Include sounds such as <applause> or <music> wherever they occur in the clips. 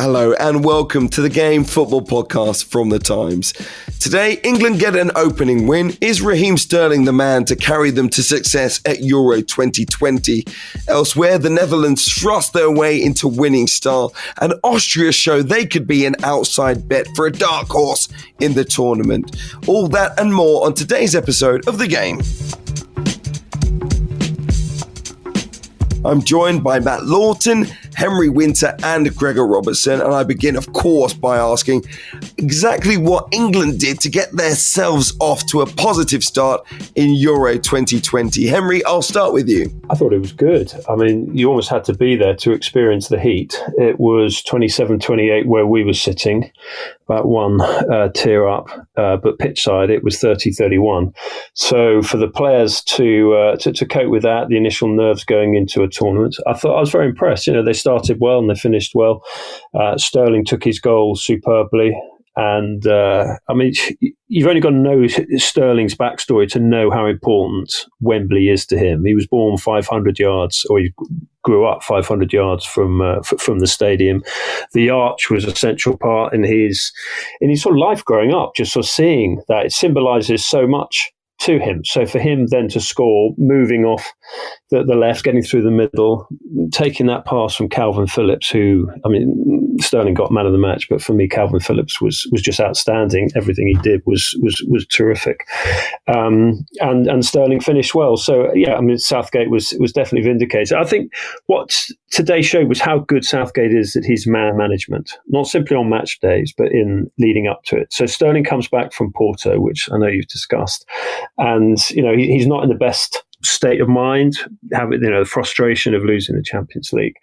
Hello and welcome to the Game Football Podcast from The Times. Today, England get an opening win. Is Raheem Sterling the man to carry them to success at Euro 2020? Elsewhere, the Netherlands thrust their way into winning style, and Austria show they could be an outside bet for a dark horse in the tournament. All that and more on today's episode of The Game. I'm joined by Matt Lawton, Henry Winter, and Gregor Robertson. And I begin, of course, by asking exactly what England did to get themselves off to a positive start in Euro 2020. Henry, I'll start with you. I thought it was good. I mean, you almost had to be there to experience the heat. It was 27 28 where we were sitting, about one uh, tier up, uh, but pitch side it was 30 31. So for the players to, uh, to, to cope with that, the initial nerves going into a tournament, I thought I was very impressed. You know, they started well and they finished well. Uh, Sterling took his goal superbly. And uh, I mean, you've only got to know Sterling's backstory to know how important Wembley is to him. He was born 500 yards, or he grew up 500 yards from uh, f- from the stadium. The arch was a central part in his in his sort of life growing up. Just sort of seeing that it symbolises so much to him. So for him then to score, moving off the, the left, getting through the middle, taking that pass from Kalvin Phillips, who I mean Sterling got man of the match, but for me Kalvin Phillips was was just outstanding. Everything he did was was was terrific, um, and and Sterling finished well. So yeah, I mean Southgate was was definitely vindicated. I think what today showed was how good Southgate is at his man management, not simply on match days, but in leading up to it. So Sterling comes back from Porto, which I know you've discussed and you know he, he's not in the best state of mind, having you know the frustration of losing the Champions League,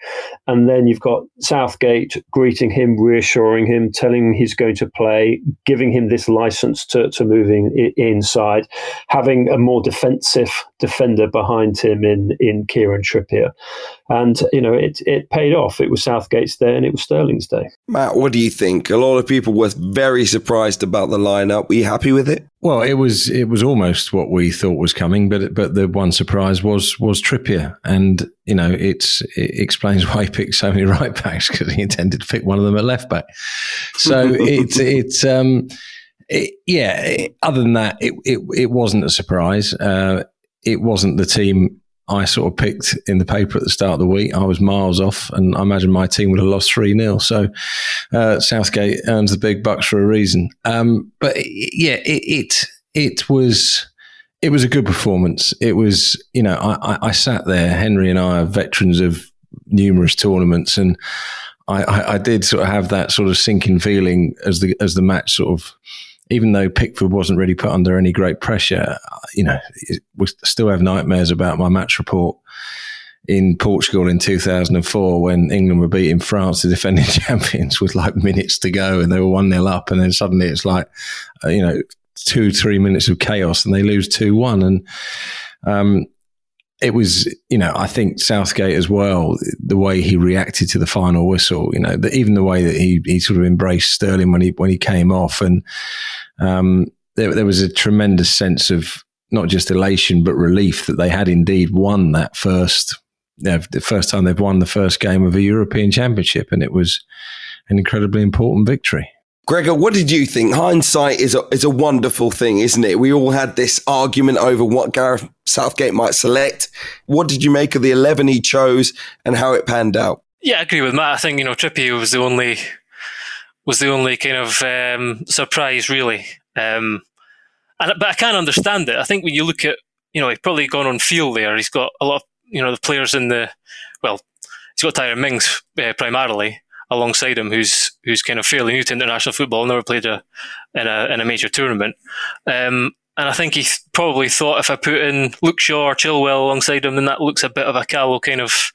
and then you've got Southgate greeting him, reassuring him, telling him he's going to play, giving him this license to to moving inside, having a more defensive defender behind him in in Kieran Trippier, and you know it it paid off. It was Southgate's day and it was Sterling's day. Matt, what do you think? A lot of people were very surprised about the lineup. Were you happy with it? Well, it was it was almost what we thought was coming, but but the one surprise was was Trippier, and you know it's it explains why he picked so many <laughs> right backs because he intended to pick one of them at left back. So <laughs> it's it's um it, yeah. It, other than that, it, it it wasn't a surprise. Uh, it wasn't the team I sort of picked in the paper at the start of the week. I was miles off, and I imagine my team would have lost 3 0. So uh, Southgate earns the big bucks for a reason. Um, but yeah, it, it, it was. It was a good performance. It was, you know, I, I, I sat there. Henry and I are veterans of numerous tournaments, and I, I, I did sort of have that sort of sinking feeling as the as the match sort of even though Pickford wasn't really put under any great pressure, you know, we still have nightmares about my match report in Portugal in 2004 when England were beating France, the defending <laughs> champions, with like minutes to go and they were 1 0 up. And then suddenly it's like, uh, you know, two, three minutes of chaos and they lose 2 1. And, um, it was, you know, I think Southgate as well, the way he reacted to the final whistle, you know, the, even the way that he, he sort of embraced Sterling when he, when he came off. And, um, there, there was a tremendous sense of not just elation, but relief that they had indeed won that first, you know, the first time they've won the first game of a European championship. And it was an incredibly important victory. Gregor, what did you think? Hindsight is a, is a wonderful thing, isn't it? We all had this argument over what Gareth Southgate might select. What did you make of the 11 he chose and how it panned out? Yeah, I agree with Matt. I think, you know, Trippier was the only, was the only kind of um, surprise, really. Um, and, but I can understand it. I think when you look at, you know, he's probably gone on field there. He's got a lot of, you know, the players in the, well, he's got Tyrone Mings uh, primarily alongside him, who's who's kind of fairly new to international football, never played a in a in a major tournament. Um, and I think he probably thought if I put in Luke Shaw or Chilwell alongside him, then that looks a bit of a callow kind of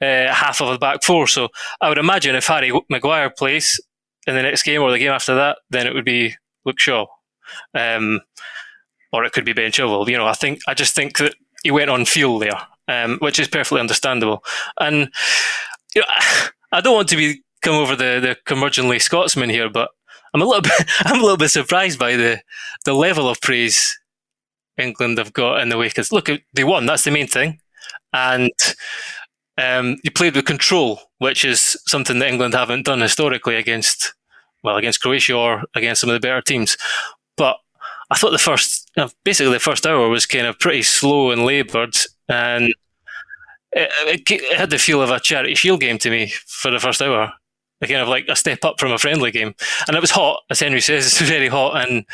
uh, half of a back four. So I would imagine if Harry Maguire plays in the next game or the game after that, then it would be Luke Shaw, um, or it could be Ben Chilwell. You know, I think I just think that he went on fuel there, um, which is perfectly understandable. And you know, I don't want to be come over the the curmudgeonly Scotsman here, but I'm a little <laughs> bit I'm a little bit surprised by the the level of praise England have got in the way because look, they won. That's the main thing, and um, you played with control, which is something that England haven't done historically against well against Croatia or against some of the better teams. But I thought the first basically the first hour was kind of pretty slow and laboured, and it, it, had the feel of a charity shield game to me for the first hour kind of like a step up from a friendly game. And it was hot, as Henry says, <laughs> it's very hot, and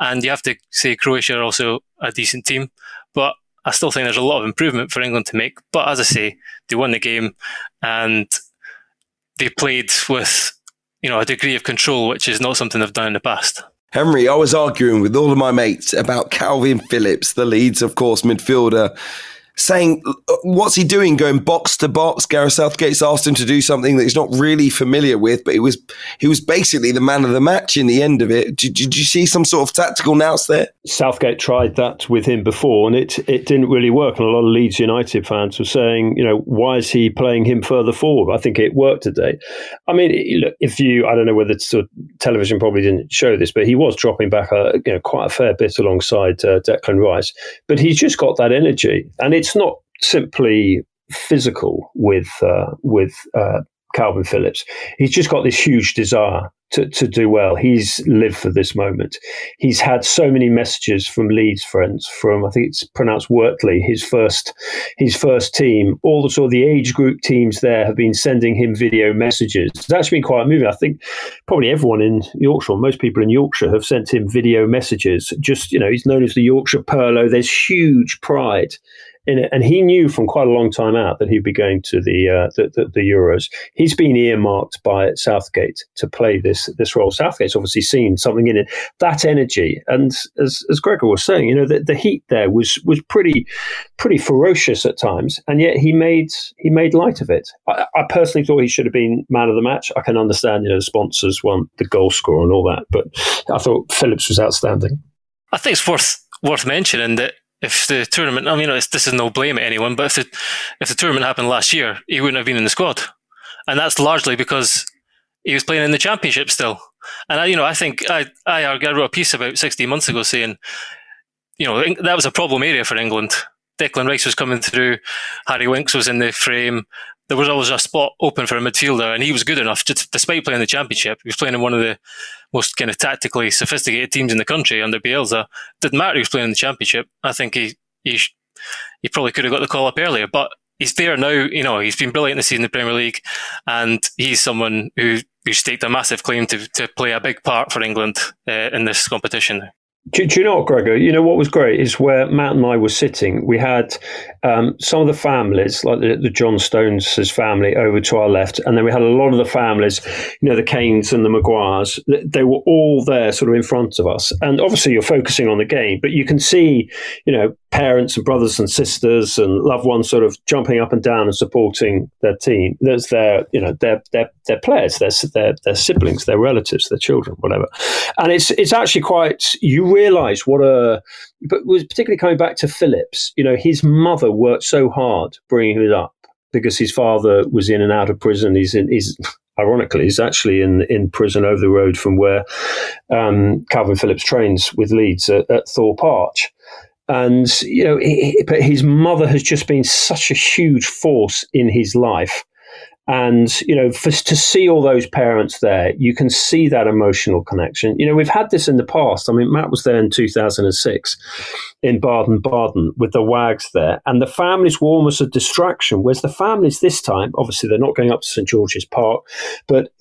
and you have to say Croatia are also a decent team, but I still think there's a lot of improvement for England to make. But as I say, they won the game, and they played with you know a degree of control, which is not something they've done in the past. Henry, I was arguing with all of my mates about Kalvin Phillips, the Leeds, of course, midfielder saying, uh, what's he doing going box to box? Gareth Southgate's asked him to do something that he's not really familiar with, but he was he was basically the man of the match in the end of it. Did, did you see some sort of tactical nous there? Southgate tried that with him before, and it it didn't really work. And a lot of Leeds United fans were saying, you know, why is he playing him further forward? I think it worked today. I mean, look, if you, I don't know whether sort of uh, television probably didn't show this, but he was dropping back a you know quite a fair bit alongside uh, Declan Rice, but he's just got that energy, and it's not simply physical with uh, with uh, Kalvin Phillips. He's just got this huge desire to, to do well. He's lived for this moment. He's had so many messages from Leeds friends, from I think it's pronounced Wortley, his first his first team. All the sort of the age group teams there have been sending him video messages. It's actually been quite moving. I think probably everyone in Yorkshire, most people in Yorkshire, have sent him video messages. Just you know, he's known as the Yorkshire Pirlo. There's huge pride in it, and he knew from quite a long time out that he'd be going to the, uh, the, the, the Euros. He's been earmarked by Southgate to play this this role. Southgate's obviously seen something in it, that energy, and as as Gregor was saying, you know, the, the heat there was was pretty pretty ferocious at times, and yet he made he made light of it. I, I personally thought he should have been man of the match. I can understand, you know, the sponsors want the goal scorer and all that, but I thought Phillips was outstanding. I think it's worth worth mentioning that if the tournament, I mean, this is no blame at anyone, but if the if the tournament happened last year, he wouldn't have been in the squad, and that's largely because he was playing in the championship still. And I, you know, I think I I, I wrote a piece about 16 months ago saying, you know, that was a problem area for England. Declan Rice was coming through, Harry Winks was in the frame. There was always a spot open for a midfielder, and he was good enough, just, despite playing the championship. He was playing in one of the most kind of tactically sophisticated teams in the country under Bielsa. Didn't matter he was playing in the championship. I think he he, he probably could have got the call up earlier, but he's there now. You know, he's been brilliant this season in the Premier League, and he's someone who who staked a massive claim to to play a big part for England uh, in this competition. Do, do, you know what, Gregor? You know what was great is where Matt and I were sitting. We had um, some of the families, like the, the, John Stones' family, over to our left, and then we had a lot of the families, you know, the Kanes and the Maguires. They were all there, sort of in front of us. And obviously, you're focusing on the game, but you can see, you know, parents and brothers and sisters and loved ones sort of jumping up and down and supporting their team. There's their, you know, their their their players, their their their siblings, their relatives, their children, whatever. And it's it's actually quite. You realise what a. But was particularly coming back to Phillips. You know, his mother worked so hard bringing him up because his father was in and out of prison. He's in. He's ironically, he's actually in in prison over the road from where um, Kalvin Phillips trains with Leeds at, at Thorpe Arch and you know, he, but his mother has just been such a huge force in his life. And you know, for, to see all those parents there, you can see that emotional connection. You know, we've had this in the past. I mean, Matt was there in 2006 in Baden Baden with the Wags there, and the families were almost a distraction. Whereas the families this time, obviously, they're not going up to St George's Park, but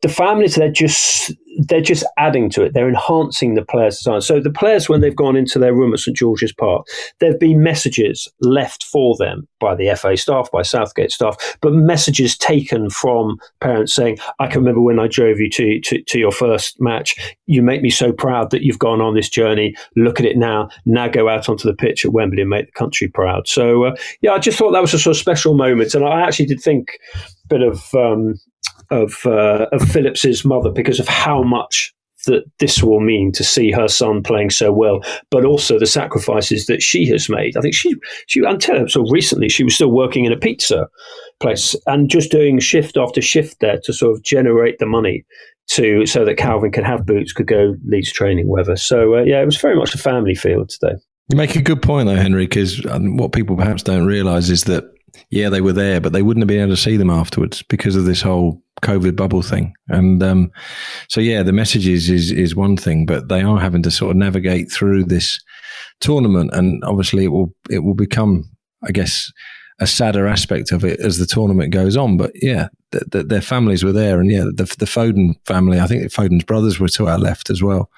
the families they're just they're just adding to it. They're enhancing the players' design. So the players, when they've gone into their room at St George's Park, there have been messages left for them by the FA staff, by Southgate staff, but messages taken from parents saying, "I can remember when I drove you to, to, to your first match. You make me so proud that you've gone on this journey. Look at it now. Now go out onto the pitch at Wembley and make the country proud." So uh, yeah, I just thought that was a sort of special moment, and I actually did think a bit of. Um, of uh, of Phillips's mother because of how much that this will mean to see her son playing so well, but also the sacrifices that she has made. I think she she until so recently she was still working in a pizza place and just doing shift after shift there to sort of generate the money to so that Kalvin could have boots, could go Leeds training, whether. So uh, yeah, it was very much a family feel today. You make a good point though, Henry, because what people perhaps don't realise is that yeah, they were there, but they wouldn't have been able to see them afterwards because of this whole COVID bubble thing. And um, so, yeah, the messages is is one thing, but they are having to sort of navigate through this tournament, and obviously, it will it will become, I guess, a sadder aspect of it as the tournament goes on. But yeah, th- th- their families were there, and yeah, the, the Foden family. I think Foden's brothers were to our left as well.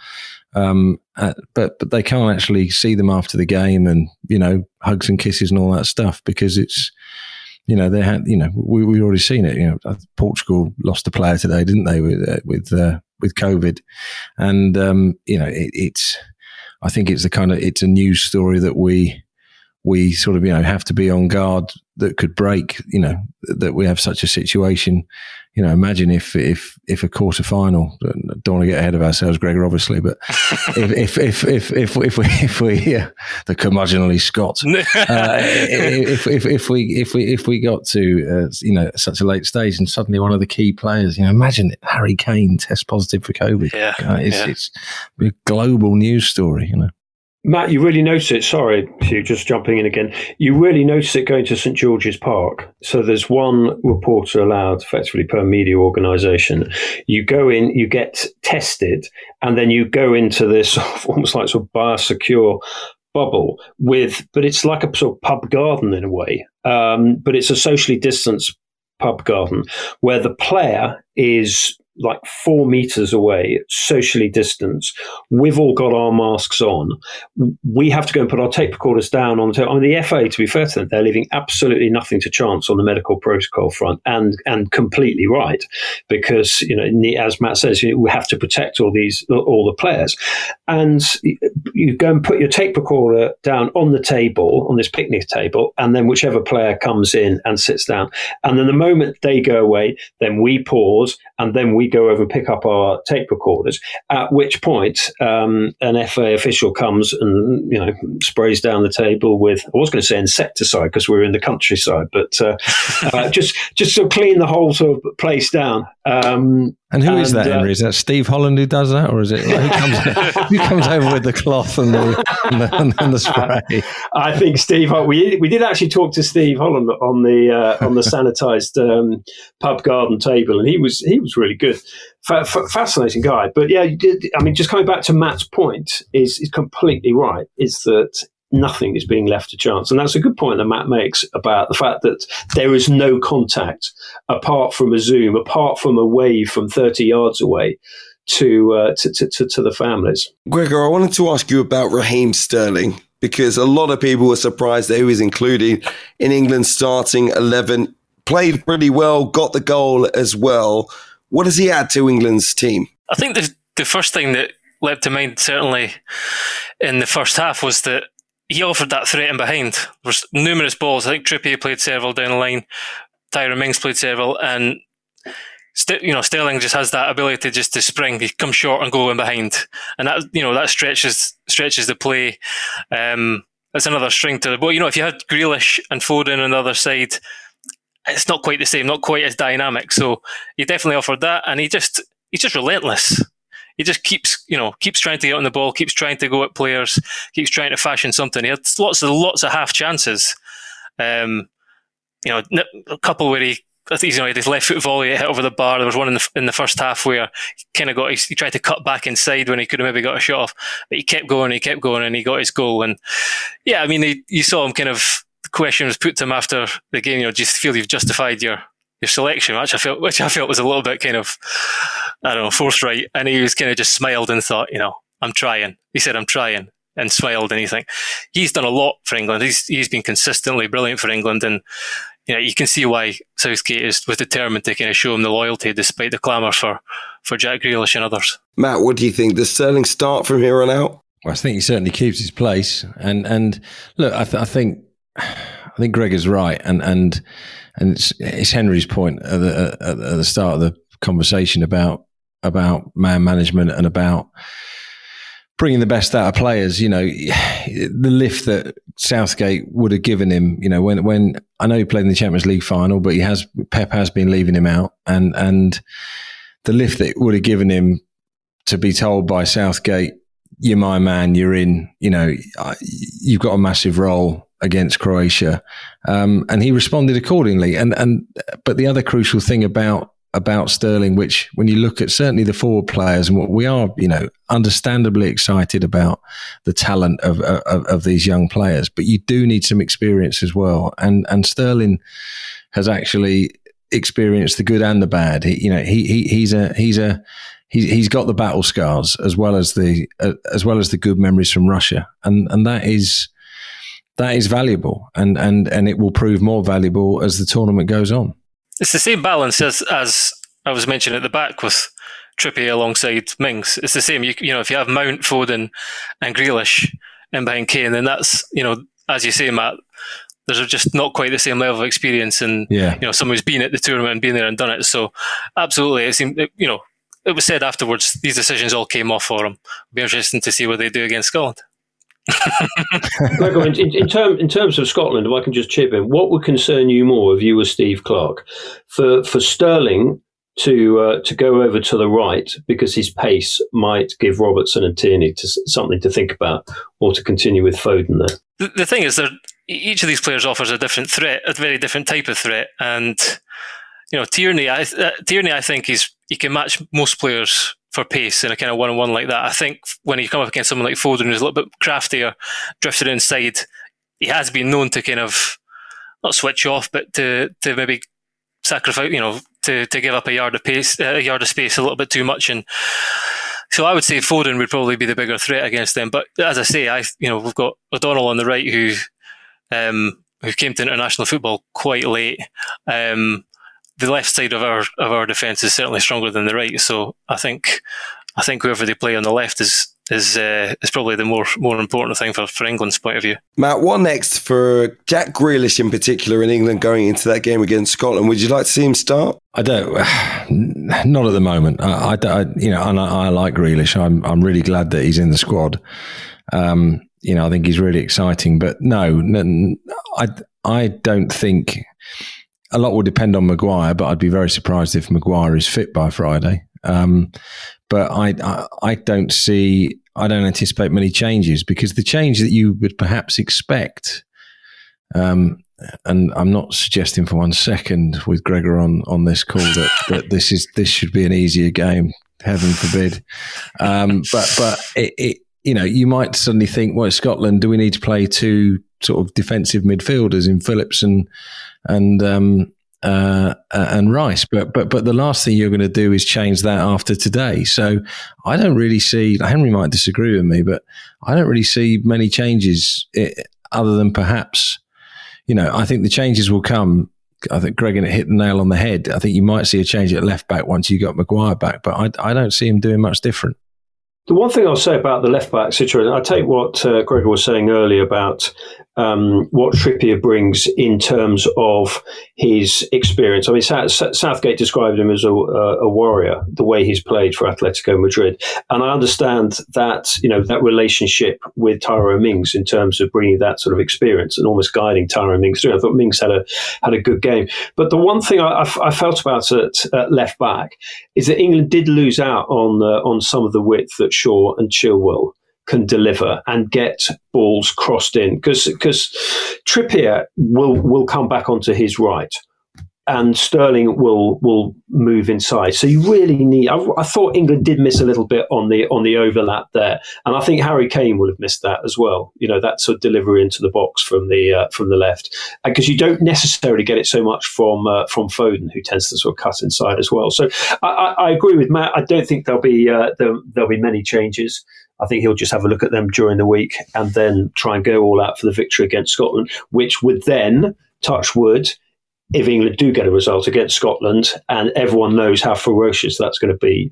Um, uh, but but they can't actually see them after the game, and you know, hugs and kisses and all that stuff because it's you know, they had, you know, we we already seen it. You know, uh, Portugal lost a player today, didn't they, with uh, with uh, with COVID, and um, you know, it, it's. I think it's a kind of it's a news story that we we sort of you know have to be on guard that could break. You know that we have such a situation. You know, imagine if if if a quarter final. Don't want to get ahead of ourselves, Gregor, obviously, but <laughs> if, if if if if if we if we yeah, the curmudgeonly Scot, <laughs> uh, if, if if we if we if we got to uh, you know such a late stage and suddenly one of the key players, you know, imagine Harry Kane test positive for COVID. Yeah, uh, it's, yeah. it's a global news story, you know. Matt, you really notice it. Sorry, Hugh, just jumping in again. You really notice it going to St George's Park. So there's one reporter allowed, effectively per media organisation. You go in, you get tested, and then you go into this <laughs> almost like sort of biosecure bubble with, but it's like a sort of pub garden in a way. Um, but it's a socially distanced pub garden where the player is like four meters away, socially distanced. We've all got our masks on. We have to go and put our tape recorders down on the table. I mean, the FA, to be fair to them, they're leaving absolutely nothing to chance on the medical protocol front, and and completely right because you know, as Matt says, you know, we have to protect all these all the players, and you go and put your tape recorder down on the table on this picnic table, and then whichever player comes in and sits down, and then the moment they go away, then we pause, and then we go over and pick up our tape recorders. At which point, um, an FA official comes and you know sprays down the table with I was going to say insecticide because we're in the countryside, but uh, uh, <laughs> just just to clean the whole sort of place down. Um, and who and, is that, Henry? Uh, is that Steve Holland who does that, or is it like, who, comes, who comes over with the cloth and the, and the, and the spray? I think Steve. We we did actually talk to Steve Holland on the uh, on the sanitised um, pub garden table, and he was he was really good. F- f- fascinating guy, but yeah, did, I mean, just coming back to Matt's point is is completely right. Is that nothing is being left to chance. And that's a good point that Matt makes about the fact that there is no contact apart from a Zoom, apart from a wave from 30 yards away. To, uh, to, to, to, to the families. Gregor, I wanted to ask you about Raheem Sterling because a lot of people were surprised that he was included in England's starting 11. Played pretty well, got the goal as well. What does he add to England's team? I think the, the first thing that leapt to mind, certainly in the first half, was that he offered that threat in behind. There was numerous balls. I think Trippier played several down the line. Tyrone Mings played several, and St- you know Sterling just has that ability just to spring. He comes short and go in behind, and that you know that stretches stretches the play. Um, that's another string to the bow. You know, if you had Grealish and Foden on the other side, it's not quite the same, not quite as dynamic. So he definitely offered that, and he just he's just relentless he just keeps, you know, keeps trying to get on the ball, keeps trying to go at players, keeps trying to fashion something. He had lots of lots of half chances. Um, you know, a couple where he, I think, you know, he had his left foot volley hit over the bar. There was one in the in the first half where he kind of got, he, he tried to cut back inside when he could have maybe got a shot off, but he kept going, he kept going, and he got his goal. And yeah, I mean, he, you saw him kind of. The question was put to him after the game. You know, do you feel you've justified your your selection, which I felt which I felt was a little bit kind of I don't know forthright, and he was kind of just smiled and thought, you know, I'm trying. He said, I'm trying. And smiled, and he's like, he's done a lot for England. He's he's been consistently brilliant for England, and you know, you can see why Southgate is was determined to kind of show him the loyalty despite the clamour for, for Jack Grealish and others. Matt, what do you think? Does Sterling start from here on out? Well, I think he certainly keeps his place, and and look, I, th- I think <sighs> I think Greg is right, and and and it's, it's Henry's point at the, at the start of the conversation about about man management and about bringing the best out of players. You know, the lift that Southgate would have given him. You know, when when I know he played in the Champions League final, but he has Pep has been leaving him out, and and the lift that would have given him to be told by Southgate, "You're my man. You're in. You know, you've got a massive role." Against Croatia, um, and he responded accordingly. And and but the other crucial thing about about Sterling, which when you look at certainly the forward players and what we are, you know, understandably excited about the talent of, of, of these young players, but you do need some experience as well. And and Sterling has actually experienced the good and the bad. He, you know, he, he he's a he's a he's got the battle scars as well as the uh, as well as the good memories from Russia, and and that is that is valuable, and and and it will prove more valuable as the tournament goes on it's the same balance as as I was mentioning at the back with Trippier alongside Mings. It's the same. You, you know, if you have Mount, Foden, and Grealish in behind Kane, then that's you know, as you say, Matt. There's just not quite the same level of experience, and yeah. you know, someone who's been at the tournament and been there and done it. So, absolutely, it seemed you know, it was said afterwards these decisions all came off for him. It'll be interesting to see what they do against Scotland. <laughs> Gregor, in, in, term, in, terms of Scotland, if I can just chip in, what would concern you more if you were Steve Clarke? For, for Sterling to uh, to go over to the right because his pace might give Robertson and Tierney to, something to think about, or to continue with Foden there. The, the thing is, that each of these players offers a different threat, a very different type of threat, and you know Tierney, I, uh, Tierney, I think he's he can match most players for pace in a kind of one on one like that. I think when you come up against someone like Foden, who's a little bit craftier, drifted inside, he has been known to kind of not switch off, but to to maybe sacrifice, you know, to, to give up a yard of pace, a yard of space a little bit too much. And so I would say Foden would probably be the bigger threat against them. But as I say, I you know we've got O'Donnell on the right who um, who came to international football quite late. Um, the left side of our of our defence is certainly stronger than the right. So I think I think whoever they play on the left is is uh, is probably the more more important thing for, for England's point of view. Matt, what next for Jack Grealish in particular in England going into that game against Scotland? Would you like to see him start? I don't, <sighs> not at the moment. I, I, I you know, I, I, like Grealish. I'm I'm really glad that he's in the squad. Um, you know, I think he's really exciting. But no, no I I don't think a lot will depend on Maguire, but I'd be very surprised if Maguire is fit by Friday. Um, but I, I, I don't see, I don't anticipate many changes because the change that you would perhaps expect, um, and I'm not suggesting for one second with Gregor on on this call that, <laughs> that this is this should be an easier game. Heaven forbid. Um, but but it, it, you know you might suddenly think, well, Scotland, do we need to play two sort of defensive midfielders in Phillips and and um, uh, and Rice. But but but the last thing you're going to do is change that after today. So I don't really see. Henry might disagree with me, but I don't really see many changes eh, other than perhaps. You know, I think the changes will come. I think Greg and it hit the nail on the head. I think you might see a change at left back once you got Maguire back, but I, I don't see him doing much different. The one thing I'll say about the left back situation, I take what uh, Gregor was saying earlier about um, what Trippier brings in terms of his experience. I mean, Southgate described him as a, a, warrior, the way he's played for Atletico Madrid, and I understand that you know that relationship with Tyrone Mings in terms of bringing that sort of experience and almost guiding Tyrone Mings through. I thought Mings had a had a good game, but the one thing I felt about it at left back is that England did lose out on uh, on some of the width that Shaw and Chilwell can deliver and get balls crossed in because because Trippier will will come back onto his right. And Sterling will will move inside. So you really need. I, I, thought England did miss a little bit on the on the overlap there, and I think Harry Kane would have missed that as well. You know that sort of delivery into the box from the uh, from the left, because you don't necessarily get it so much from uh, from Foden, who tends to sort of cut inside as well. So I, I, I agree with Matt. I don't think there'll be uh, there, there'll be many changes. I think he'll just have a look at them during the week and then try and go all out for the victory against Scotland, which would then touch wood if England do get a result against Scotland and everyone knows how ferocious that's going to be,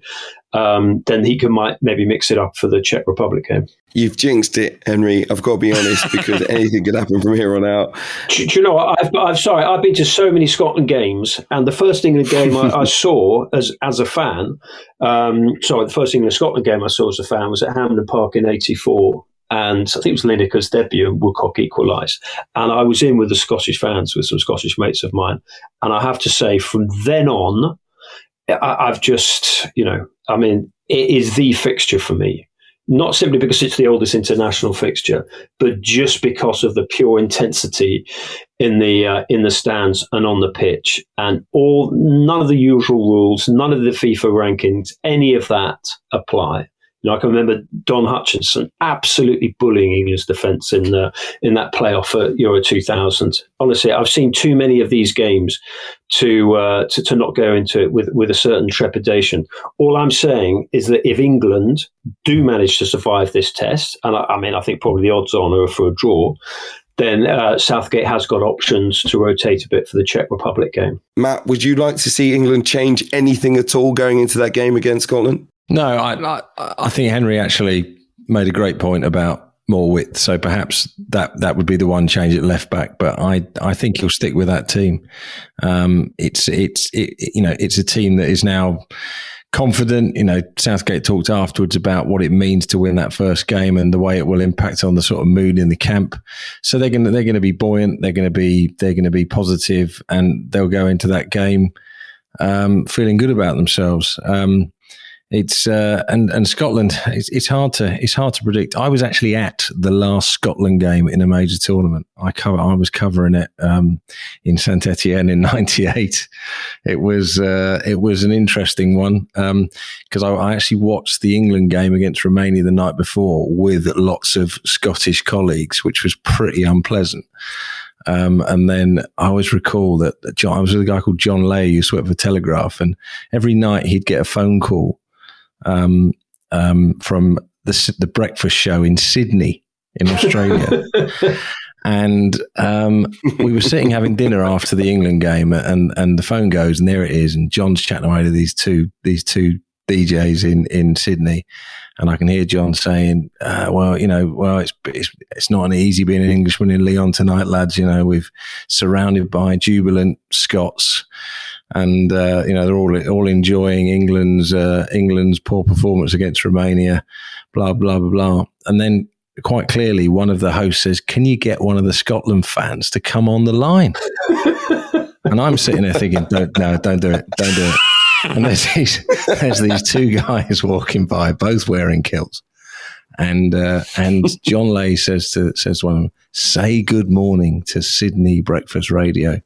um, then he can might maybe mix it up for the Czech Republic game. You've jinxed it, Henry. I've got to be honest <laughs> because anything could happen from here on out. Do, do you know what? I've, I'm sorry. I've been to so many Scotland games, and the first England game I, I <laughs> saw as as a fan, um, sorry, the first England Scotland game I saw as a fan was at Hampden Park in '84 and I think it was Lineker's debut and Woodcock equalised. And I was in with the Scottish fans, with some Scottish mates of mine. And I have to say, from then on, I, have just, you know, I mean, it is the fixture for me. Not simply because it's the oldest international fixture, but just because of the pure intensity in the uh, in the stands and on the pitch, and all none of the usual rules, none of the FIFA rankings, any of that apply. You know, I can remember Don Hutchinson absolutely bullying England's defence in the, in that playoff at Euro 2000. Honestly, I've seen too many of these games to, uh, to to not go into it with with a certain trepidation. All I'm saying is that if England do manage to survive this test, and I, I mean, I think probably the odds on are for a draw, then uh, Southgate has got options to rotate a bit for the Czech Republic game. Matt, would you like to see England change anything at all going into that game against Scotland? No, I, I, I think Henry actually made a great point about more width. So perhaps that that would be the one change at left back. But I I think he'll stick with that team. Um, it's it's it, you know it's a team that is now confident. You know, Southgate talked afterwards about what it means to win that first game and the way it will impact on the sort of mood in the camp. So they're going to they're going to be buoyant. They're going to be they're going to be positive, and they'll go into that game um, feeling good about themselves. Um, it's uh, and and Scotland. It's, it's hard to it's hard to predict. I was actually at the last Scotland game in a major tournament. I cover I was covering it um, in Saint Etienne in <laughs> '98. It was uh, it was an interesting one because um, I, I, actually watched the England game against Romania the night before with lots of Scottish colleagues, which was pretty unpleasant. Um, and then I always recall that, John, I was with a guy called John Ley who used to work for Telegraph, and every night he'd get a phone call um, um, from the, the breakfast show in Sydney in Australia. <laughs> and um, we were sitting having dinner after the England game, and and the phone goes, and there it is, and John's chatting away to these two these two DJs in in Sydney, and I can hear John saying, uh, "Well, you know, well, it's, it's it's not an easy being an Englishman in Lyon tonight, lads. You know, we've surrounded by jubilant Scots." And uh, you know they're all all enjoying England's uh, England's poor performance against Romania, blah blah blah blah, and then quite clearly one of the hosts says, "Can you get one of the Scotland fans to come on the line?" <laughs> and I'm sitting there thinking, "Don't no, don't do it, don't do it." And there's these there's these two guys <laughs> walking by, both wearing kilts. And uh, and John Ley says to says one of them, "Say good morning to Sydney Breakfast Radio."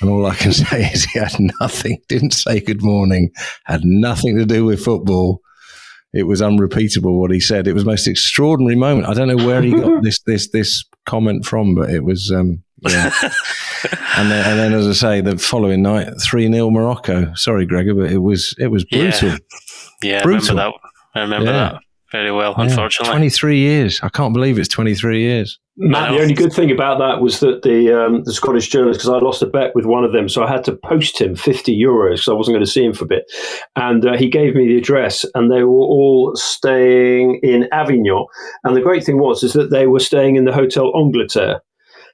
And all I can <laughs> say is he had nothing, didn't say good morning, had nothing to do with football. It was unrepeatable what he said. It was most extraordinary moment. I don't know where he got <laughs> this this this comment from, but it was um, yeah. <laughs> and then and then as I say, the following night, three 0 Morocco. Sorry, Gregor, but it was it was brutal. Yeah, yeah brutal. I remember that. I remember yeah. that very well, yeah. unfortunately. 23 years. I can't believe it's 23 years. Matt, the only good thing about that was that the um, the Scottish journalist, because I lost a bet with one of them, so I had to post him 50 euros because I wasn't going to see him for a bit. And uh, he gave me the address, and they were all staying in Avignon. And the great thing was is that they were staying in the Hotel Angleterre.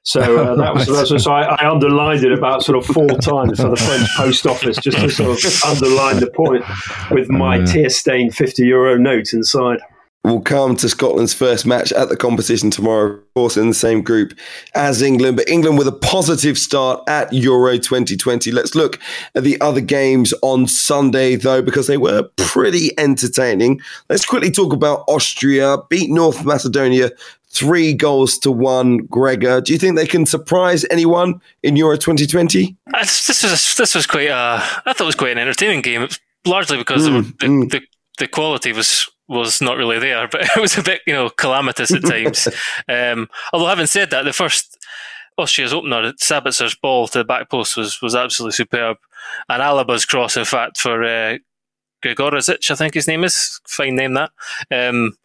So uh, <laughs> that was, that was so I, I, underlined it about sort of four <laughs> times for the French post office just to sort of underline the point with my tear stained 50 euro note inside will come to Scotland's first match at the competition tomorrow, of course, in the same group as England. But England with a positive start at Euro 2020. Let's look at the other games on Sunday, though, because they were pretty entertaining. Let's quickly talk about Austria, beat North Macedonia three goals to one. Gregor, do you think they can surprise anyone in Euro 2020? This was this was quite. I thought it was quite an entertaining game, largely because mm, the, mm. the, the quality was was not really there, <laughs> but it was a bit you know calamitous at times. <laughs> um, although having said that, the first Austria's opener, Sabitzer's ball to the back post was was absolutely superb, and Alaba's cross, in fact, for uh, I think his name is, fine name that. Um,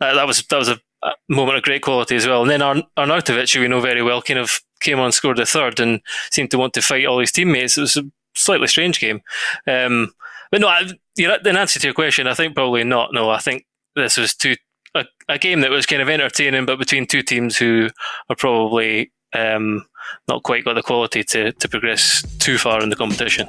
that, that was that was a moment of great quality as well. And then Arn- Arnautovic, who we know very well, kind of came on, scored a third, and seemed to want to fight all his teammates. It was a slightly strange game. Um, but no, I, in answer to your question, I think probably not. No, I think this was two a, a game that was kind of entertaining, but between two teams who are probably um, not quite got the quality to, to progress too far in the competition.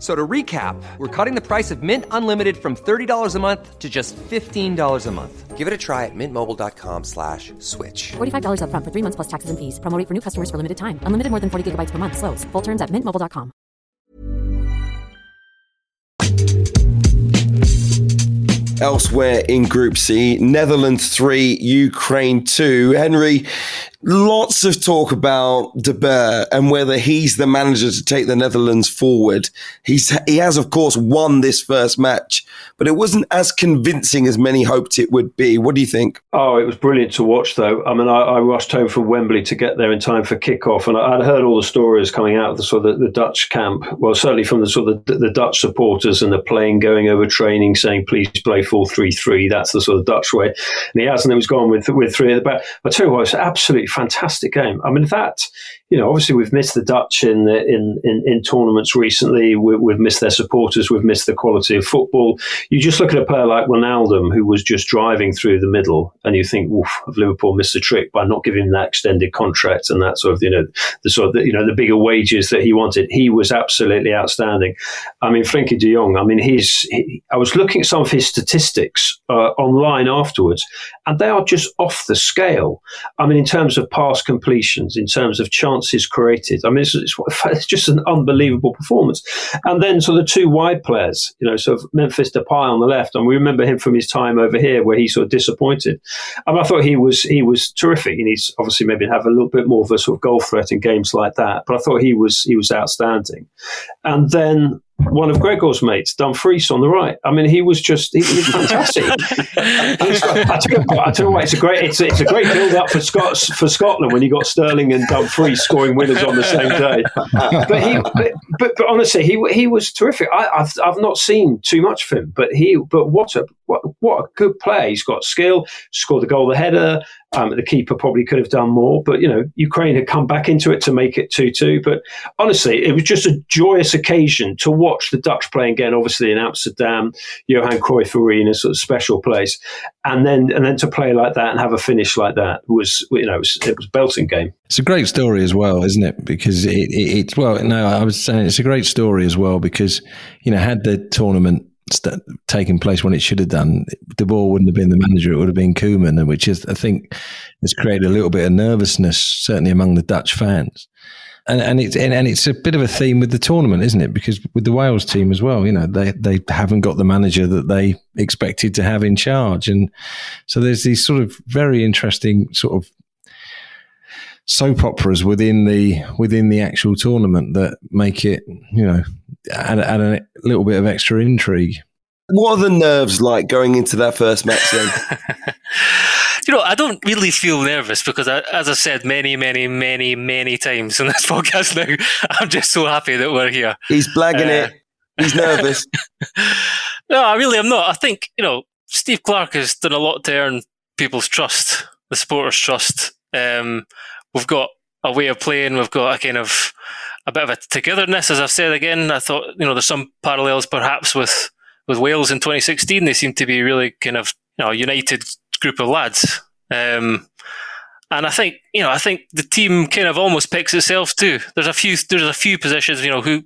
So to recap, we're cutting the price of Mint Unlimited from $30 a month to just $15 a month. Give it a try at mintmobile.com slash switch. $45 up front for three months plus taxes and fees. Promoting for new customers for limited time. Unlimited more than 40 gigabytes per month. Slows. Full terms at mintmobile.com. Elsewhere in Group C, Netherlands 3, Ukraine 2. Henry, lots of talk about De Boer and whether he's the manager to take the Netherlands forward. He's he has, of course, won this first match, but it wasn't as convincing as many hoped it would be. What do you think? Oh, it was brilliant to watch, though. I mean, I, I rushed home from Wembley to get there in time for kickoff, and I, would heard all the stories coming out of the sort of the, the Dutch camp. Well, certainly from the sort of the, the, Dutch supporters and the plane going over training, saying please play four three three. That's the sort of Dutch way, and he hasn't. It was gone with with three at the back. I tell you absolutely fantastic game. I mean, that you know, obviously we've missed the Dutch in in in, in tournaments recently. We, we've missed their supporters. We've missed the quality of football. You just look at a player like Wijnaldum, who was just driving through the middle, and you think, "Oof, have Liverpool missed a trick by not giving him that extended contract and that sort of you know the sort of the, you know the bigger wages that he wanted." He was absolutely outstanding. I mean, Frenkie De Jong. I mean, he's. He, I was looking at some of his statistics uh, online afterwards, and they are just off the scale. I mean, in terms of pass completions, in terms of chances created. I mean, it's, it's, <laughs> it's just an unbelievable performance. And then, so the two wide players, you know, so Memphis Depay on the left, and we remember him from his time over here where he sort of disappointed. And I thought he was he was terrific. He needs obviously maybe have a little bit more of a sort of goal threat in games like that. But I thought he was he was outstanding. And then one of Gregor's mates, Dumfries, on the right. I mean, he was just he was fantastic. <laughs> I, tell you, I tell you what, it's a great it's a, it's a great build up for Scots for Scotland when you got Sterling and Dumfries scoring winners on the same day. But he, but, but, but honestly, he he was terrific. I, have I've not seen too much of him, but he but what a what, what a good play. He's got skill, scored the goal, the header. Um, the keeper probably could have done more, but you know Ukraine had come back into it to make it two-two. But honestly, it was just a joyous occasion to watch the Dutch playing again. Obviously in Amsterdam, Johan Cruyff Arena, sort of special place, and then and then to play like that and have a finish like that was you know it was, it was belting game. It's a great story as well, isn't it? Because it, it, it's well, no, I was saying it's a great story as well because you know had the tournament st- taken place when it should have done, De Boer wouldn't have been the manager. It would have been Koeman, which is, I think, has created a little bit of nervousness, certainly among the Dutch fans. And and it's and, and it's a bit of a theme with the tournament, isn't it? Because with the Wales team as well, you know, they they haven't got the manager that they expected to have in charge, and so there's these sort of very interesting sort of soap operas within the within the actual tournament that make it, you know, add, add a little bit of extra intrigue. What are the nerves like going into that first match then? <laughs> you know, I don't really feel nervous because, I, as I said many, many, many, many times on this <laughs> podcast now, I'm just so happy that we're here. He's blagging uh, it. He's nervous. <laughs> no, I really am not. I think, you know, Steve Clarke has done a lot to earn people's trust, the supporters' trust. Um, we've got a way of playing. We've got a kind of a bit of a togetherness, as I've said again. I thought you know there's some parallels perhaps with with Wales in 2016. They seem to be really kind of you know united group of lads. Um, and I think you know I think the team kind of almost picks itself too. There's a few there's a few positions you know who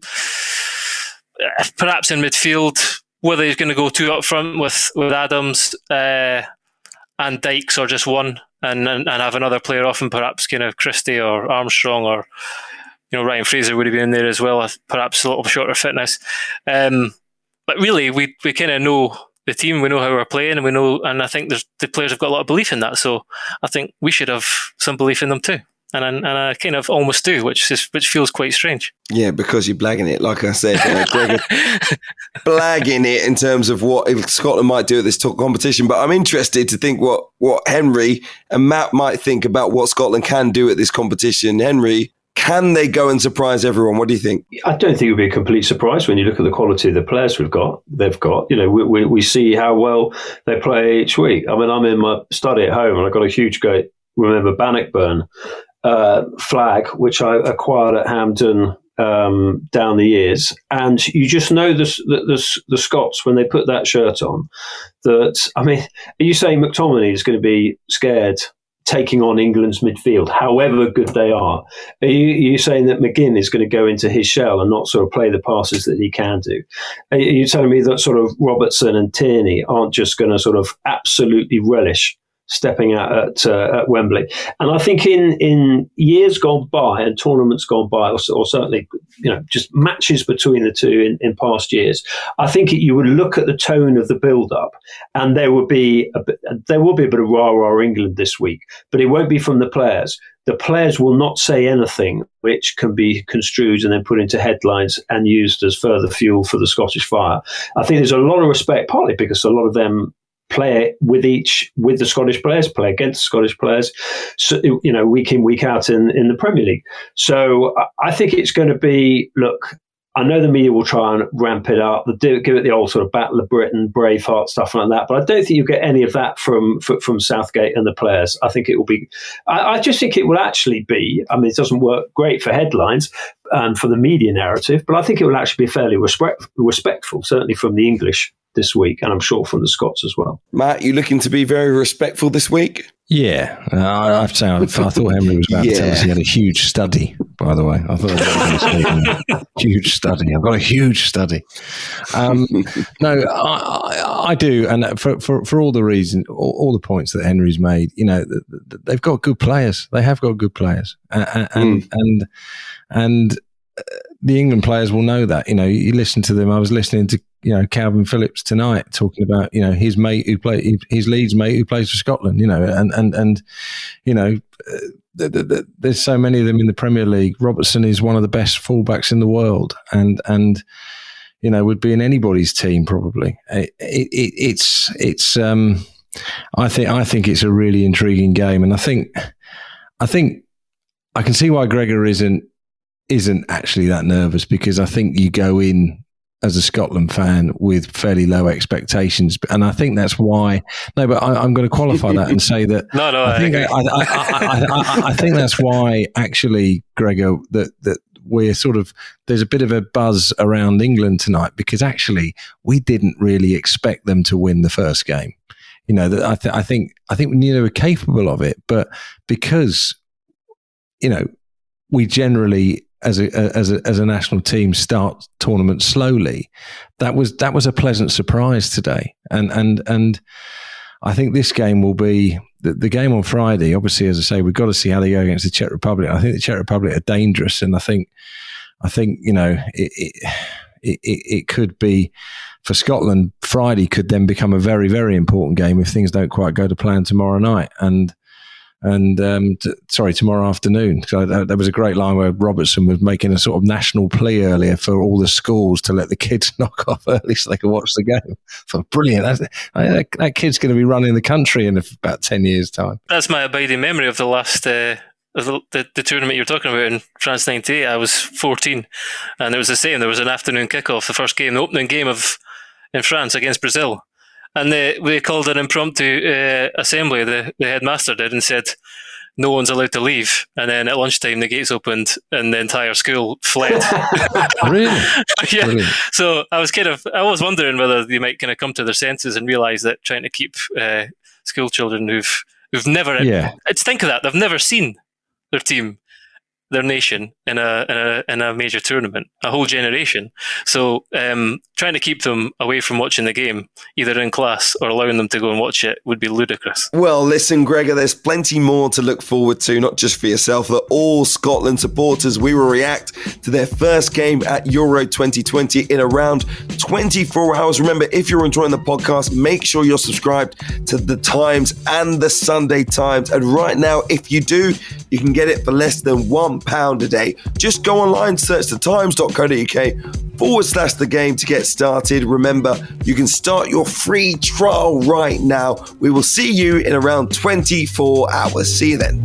perhaps in midfield whether he's going to go two up front with with Adams uh, and Dykes or just one, and, and and have another player off and perhaps kind of Christie or Armstrong or you know Ryan Fraser would have been there as well, perhaps a little shorter fitness. Um, but really, we we kind of know the team, we know how we're playing, and we know, and I think the players have got a lot of belief in that. So I think we should have some belief in them too and I, and I kind of almost do, which is which feels quite strange. Yeah, because you're blagging it, like I said, uh, <laughs> blagging it in terms of what Scotland might do at this competition. But I'm interested to think what what Henry and Matt might think about what Scotland can do at this competition. Henry, can they go and surprise everyone? What do you think? I don't think it would be a complete surprise when you look at the quality of the players we've got. They've got, you know, we, we, we see how well they play each week. I mean, I'm in my study at home and I've got a huge great remember Bannockburn uh, flag, which I acquired at Hampden um, down the years, and you just know the, the, the Scots when they put that shirt on. That I mean, are you saying McTominay is going to be scared taking on England's midfield, however good they are? Are you, are you, saying that McGinn is going to go into his shell and not sort of play the passes that he can do? Are you telling me that sort of Robertson and Tierney aren't just going to sort of absolutely relish stepping out at, uh, at Wembley. And I think in, in years gone by and tournaments gone by, or, or certainly you know just matches between the two in, in past years, I think you would look at the tone of the build up, and there would be a bit, there will be a bit of rah rah England this week, but it won't be from the players. The players will not say anything which can be construed and then put into headlines and used as further fuel for the Scottish fire. I think there's a lot of respect, partly because a lot of them play with each with the Scottish players, play against Scottish players, so, you know, week in week out in in the Premier League. So I think it's going to be look. I know the media will try and ramp it up, do, give it the old sort of Battle of Britain, Braveheart stuff like that. But I don't think you get any of that from from Southgate and the players. I think it will be. I, I just think it will actually be. I mean, it doesn't work great for headlines and for the media narrative, but I think it will actually be fairly respect, respectful, certainly from the English this week, and I'm sure from the Scots as well. Matt, you looking to be very respectful this week? Yeah, uh, I have to say, I, I thought Henry was about yeah. to tell us he had a huge study. By the way, I thought was huge study. I've got a huge study. Um, <laughs> no, I, I, do, and for, for for all the reasons, all, all, the points that Henry's made, you know, they've got good players. They have got good players, and and mm. and, and uh, the England players will know that. You know, you listen to them. I was listening to you know Kalvin Phillips tonight talking about you know his mate who play his Leeds mate who plays for Scotland. You know, and and and you know. Uh, the, the, the, there's so many of them in the Premier League. Robertson is one of the best fullbacks in the world, and and you know would be in anybody's team probably. It, it, it's it's um, I think I think it's a really intriguing game, and I think I think I can see why Gregor isn't isn't actually that nervous because I think you go in as a Scotland fan with fairly low expectations, and I think that's why. No, but I, am going to qualify that and say that. <laughs> no, no, I think I, I, I, think that's why actually, Gregor, that that we're sort of there's a bit of a buzz around England tonight because actually we didn't really expect them to win the first game. You know, that I, th- I think I think we knew they were capable of it, but because you know we generally as a as a as a national team start tournaments slowly. That was that was a pleasant surprise today, and and and I think this game will be the, the game on Friday. Obviously, as I say, we've got to see how they go against the Czech Republic. I think the Czech Republic are dangerous, and I think I think you know it, it, it, it could be for Scotland. Friday could then become a very very important game if things don't quite go to plan tomorrow night, and and um, t- sorry, tomorrow afternoon. So there was a great line where Robertson was making a sort of national plea earlier for all the schools to let the kids <laughs> knock off early so they could watch the game. So brilliant! That's, that, that, kid's going to be running the country in about ten years' time. That's my abiding memory of the last. Uh, the, the, the, tournament you're talking about in France '98, I was 14, and it was the same. There was an afternoon kickoff, the first game, the opening game of in France against Brazil, and they, they called an impromptu uh, assembly, the, the headmaster did, and said, no one's allowed to leave. And then at lunchtime, the gates opened and the entire school fled. <laughs> really? <laughs> yeah. Brilliant. So I was kind of, I was wondering whether they might kind of come to their senses and realize that trying to keep uh, school children who've, who've never, yeah. it's think of that, they've never seen their team their nation in a, in a in a major tournament, a whole generation. So um, trying to keep them away from watching the game, either in class or allowing them to go and watch it, would be ludicrous. Well, listen, Gregor, there's plenty more to look forward to, not just for yourself, but all Scotland supporters. We will react to their first game at Euro 2020 in around 24 hours. Remember, if you're enjoying the podcast, make sure you're subscribed to the Times and the Sunday Times. And right now, if you do, you can get it for less than £1 a day. Just go online, search the times.co.uk forward slash the game to get started. Remember, you can start your free trial right now. We will see you in around 24 hours. See you then.